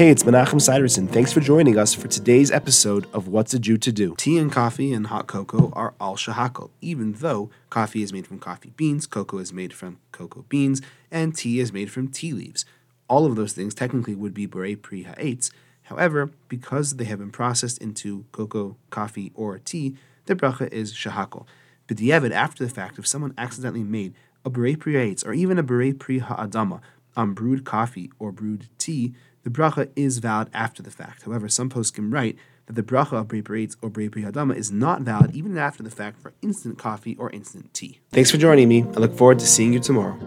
Hey, it's Menachem Siderson. Thanks for joining us for today's episode of What's a Jew to Do. Tea and coffee and hot cocoa are al shahakal, even though coffee is made from coffee beans, cocoa is made from cocoa beans, and tea is made from tea leaves. All of those things technically would be borei pri ha'etz. However, because they have been processed into cocoa, coffee, or tea, the bracha is shahakal. But B'diavad, after the fact, if someone accidentally made a borei pri ha'etz or even a borei pri ha'adama on brewed coffee or brewed tea, the bracha is valid after the fact. However, some poskim write that the bracha of Brei or Brei ha'adama is not valid even after the fact for instant coffee or instant tea. Thanks for joining me. I look forward to seeing you tomorrow.